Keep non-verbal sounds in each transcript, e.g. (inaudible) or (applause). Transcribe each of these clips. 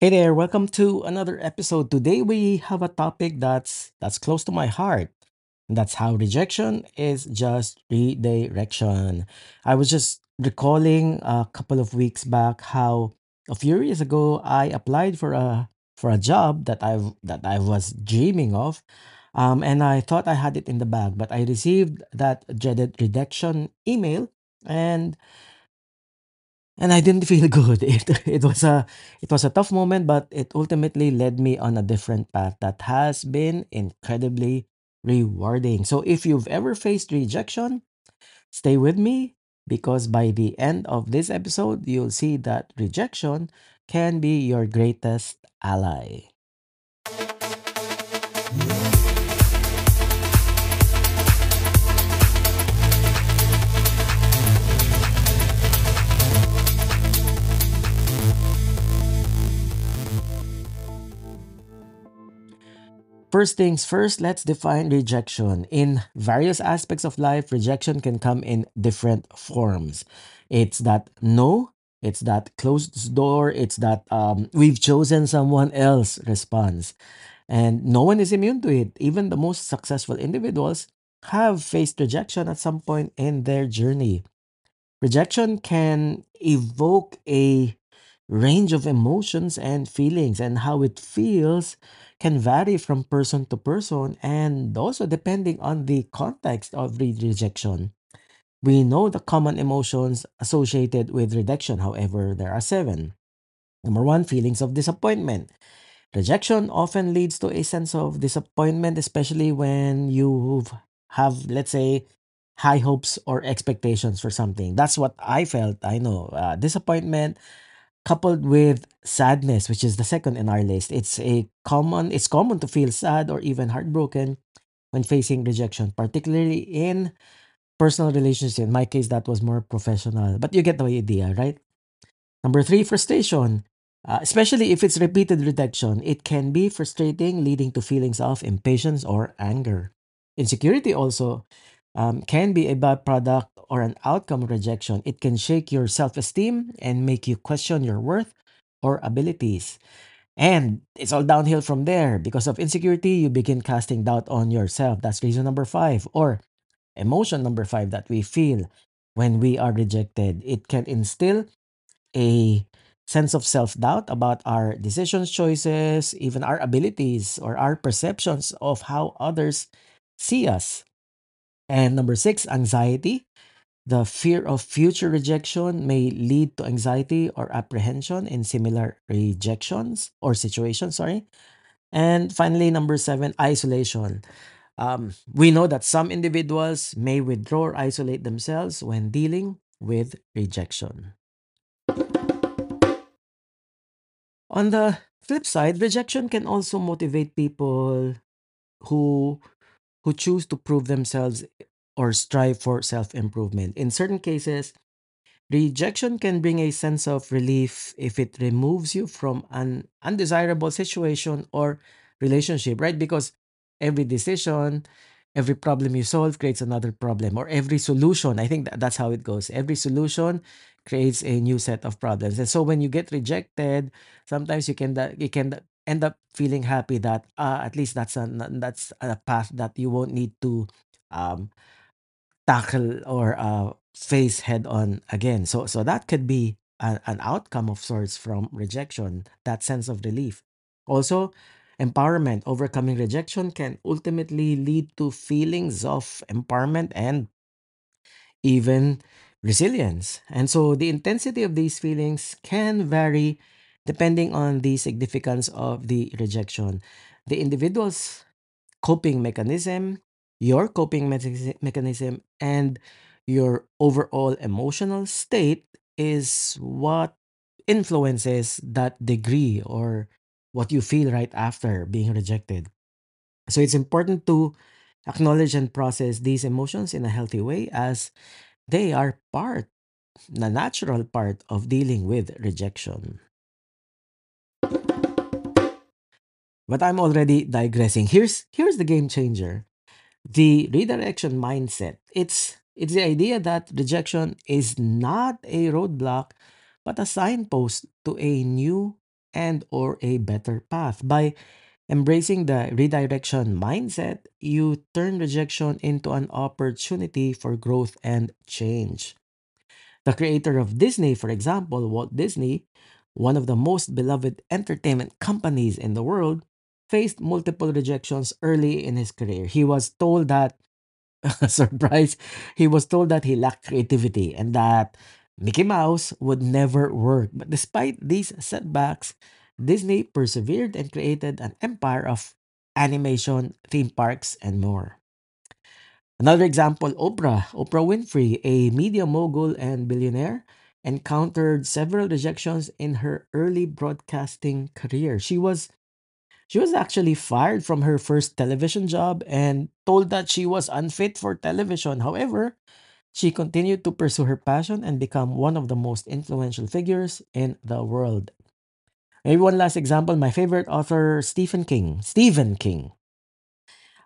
Hey there, welcome to another episode. Today we have a topic that's that's close to my heart. That's how rejection is just redirection. I was just recalling a couple of weeks back how a few years ago I applied for a for a job that I that I was dreaming of. Um, and I thought I had it in the bag, but I received that dreaded rejection email and and I didn't (laughs) feel good. It it was a it was a tough moment, but it ultimately led me on a different path that has been incredibly rewarding. So if you've ever faced rejection, stay with me because by the end of this episode, you'll see that rejection can be your greatest ally. First things first, let's define rejection. In various aspects of life, rejection can come in different forms. It's that no, it's that closed door, it's that um, we've chosen someone else response. And no one is immune to it. Even the most successful individuals have faced rejection at some point in their journey. Rejection can evoke a range of emotions and feelings, and how it feels can vary from person to person and also depending on the context of the rejection. We know the common emotions associated with rejection, however, there are seven. Number one, feelings of disappointment. Rejection often leads to a sense of disappointment, especially when you have, let's say, high hopes or expectations for something. That's what I felt. I know uh, disappointment coupled with sadness, which is the second in our list. It's a common. It's common to feel sad or even heartbroken when facing rejection, particularly in personal relationships. In my case, that was more professional, but you get the idea, right? Number three, frustration. Uh, especially if it's repeated rejection, it can be frustrating, leading to feelings of impatience or anger. Insecurity also um, can be a byproduct or an outcome of rejection. It can shake your self esteem and make you question your worth or abilities. And it's all downhill from there. Because of insecurity, you begin casting doubt on yourself. That's reason number five. Or emotion number five that we feel when we are rejected. It can instill a sense of self doubt about our decisions, choices, even our abilities or our perceptions of how others see us. And number six, anxiety. The fear of future rejection may lead to anxiety or apprehension in similar rejections or situations, sorry. And finally, number seven, isolation. Um, we know that some individuals may withdraw or isolate themselves when dealing with rejection. On the flip side, rejection can also motivate people who who choose to prove themselves or strive for self-improvement. In certain cases, rejection can bring a sense of relief if it removes you from an undesirable situation or relationship, right? Because every decision, every problem you solve creates another problem, or every solution, I think that, that's how it goes. Every solution creates a new set of problems. And so when you get rejected, sometimes you can you can da- end up feeling happy that uh, at least that's a that's a path that you won't need to um tackle or uh, face head on again. So so that could be a, an outcome of sorts from rejection, that sense of relief. Also, empowerment, overcoming rejection can ultimately lead to feelings of empowerment and even resilience. And so the intensity of these feelings can vary depending on the significance of the rejection. The individual's coping mechanism, your coping mechanism, and your overall emotional state is what influences that degree or what you feel right after being rejected. So it's important to acknowledge and process these emotions in a healthy way as they are part, the natural part of dealing with rejection. But I'm already digressing. Here's here's the game changer. the redirection mindset it's it's the idea that rejection is not a roadblock but a signpost to a new and or a better path. By embracing the redirection mindset, you turn rejection into an opportunity for growth and change. The creator of Disney, for example, Walt Disney, one of the most beloved entertainment companies in the world, faced multiple rejections early in his career. He was told that (laughs) surprise, he was told that he lacked creativity and that Mickey Mouse would never work. But despite these setbacks, Disney persevered and created an empire of animation, theme parks, and more. Another example Oprah. Oprah Winfrey, a media mogul and billionaire, encountered several rejections in her early broadcasting career. She was she was actually fired from her first television job and told that she was unfit for television. However, she continued to pursue her passion and become one of the most influential figures in the world. Maybe one last example, my favorite author, Stephen King. Stephen King.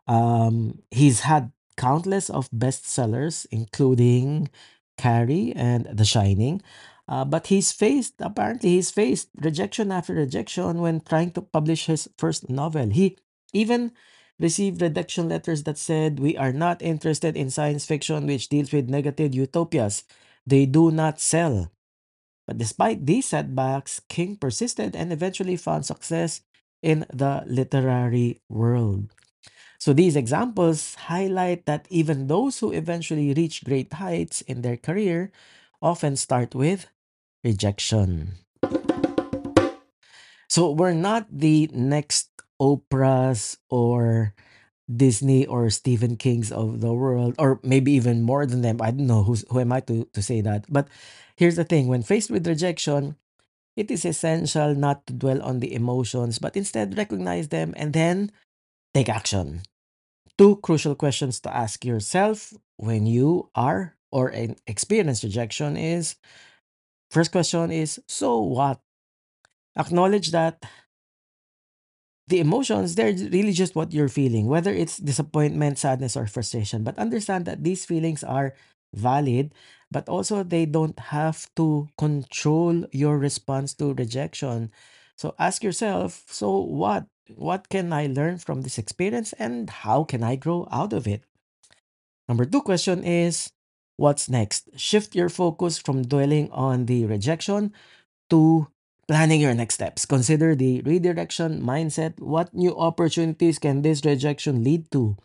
Um, he's had countless of bestsellers, including Carrie and The Shining. Uh, but he's faced, apparently, he's faced rejection after rejection when trying to publish his first novel. He even received rejection letters that said, We are not interested in science fiction which deals with negative utopias. They do not sell. But despite these setbacks, King persisted and eventually found success in the literary world. So these examples highlight that even those who eventually reach great heights in their career often start with rejection. So we're not the next Oprahs or Disney or Stephen Kings of the world, or maybe even more than them. I don't know who's, who am I to, to say that. But here's the thing when faced with rejection, it is essential not to dwell on the emotions, but instead recognize them and then take action. Two crucial questions to ask yourself when you are or en- experience rejection is first question is so what? Acknowledge that the emotions they're really just what you're feeling whether it's disappointment sadness or frustration. But understand that these feelings are valid but also they don't have to control your response to rejection. So ask yourself so what? What can i learn from this experience and how can i grow out of it? Number two question is what's next shift your focus from dwelling on the rejection to planning your next steps. Consider the redirection mindset. What new opportunities can this rejection lead to?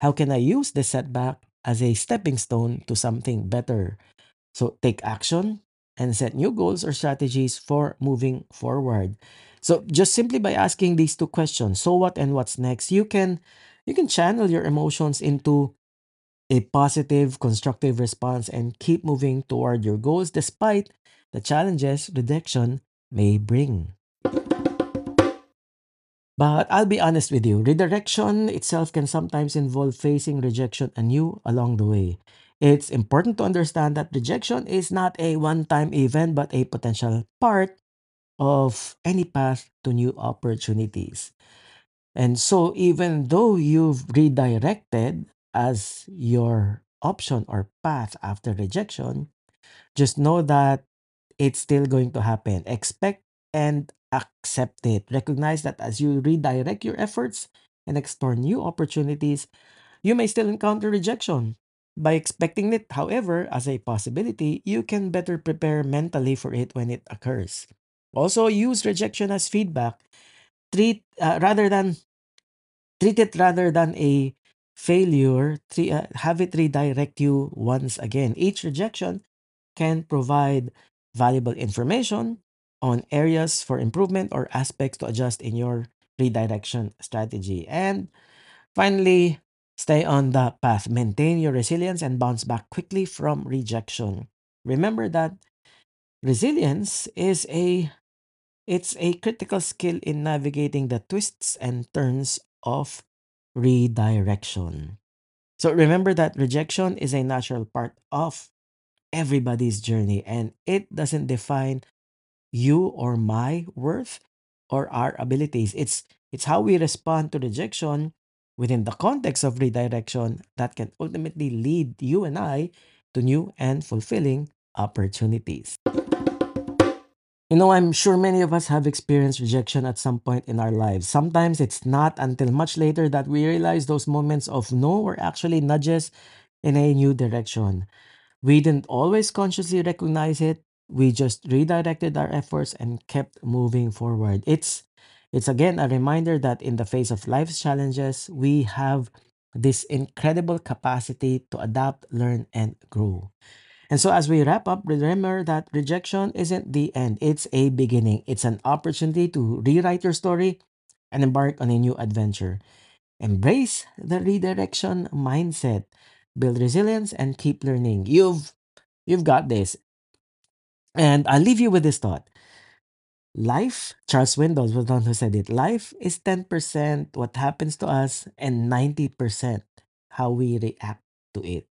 How can I use this setback as a stepping stone to something better? So take action and set new goals or strategies for moving forward. So just simply by asking these two questions, so what and what's next, you can you can channel your emotions into a positive, constructive response and keep moving toward your goals despite the challenges rejection may bring. But I'll be honest with you, redirection itself can sometimes involve facing rejection anew along the way. It's important to understand that rejection is not a one time event, but a potential part of any path to new opportunities. And so, even though you've redirected as your option or path after rejection, just know that it's still going to happen. Expect and accept it. Recognize that as you redirect your efforts and explore new opportunities, you may still encounter rejection. By expecting it, however, as a possibility, you can better prepare mentally for it when it occurs. Also, use rejection as feedback. Treat uh, rather than treat it rather than a failure. Tre- uh, have it redirect you once again. Each rejection can provide valuable information on areas for improvement or aspects to adjust in your redirection strategy. And finally, stay on the path. Maintain your resilience and bounce back quickly from rejection. Remember that resilience is a it's a critical skill in navigating the twists and turns of redirection. So remember that rejection is a natural part of everybody's journey and it doesn't define you or my worth or our abilities it's it's how we respond to rejection within the context of redirection that can ultimately lead you and I to new and fulfilling opportunities You know, I'm sure many of us have experienced rejection at some point in our lives. Sometimes it's not until much later that we realize those moments of no were actually nudges in a new direction. We didn't always consciously recognize it. We just redirected our efforts and kept moving forward. It's it's again a reminder that in the face of life's challenges, we have this incredible capacity to adapt, learn, and grow. And so, as we wrap up, remember that rejection isn't the end, it's a beginning. It's an opportunity to rewrite your story and embark on a new adventure. Embrace the redirection mindset, build resilience, and keep learning. You've you've got this. And I'll leave you with this thought. Life, Charles Swindoll was the one who said it. Life is 10% what happens to us and 90% how we react to it.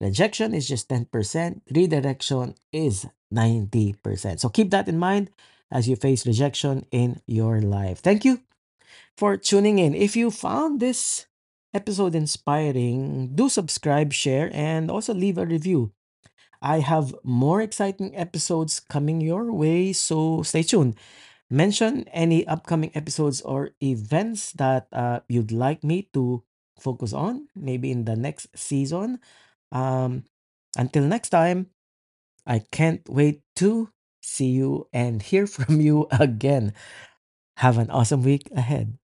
Rejection is just 10%, redirection is 90%. So keep that in mind as you face rejection in your life. Thank you for tuning in. If you found this episode inspiring, do subscribe, share, and also leave a review. I have more exciting episodes coming your way, so stay tuned. Mention any upcoming episodes or events that uh, you'd like me to focus on, maybe in the next season. Um, until next time, I can't wait to see you and hear (laughs) from you again. Have an awesome week ahead.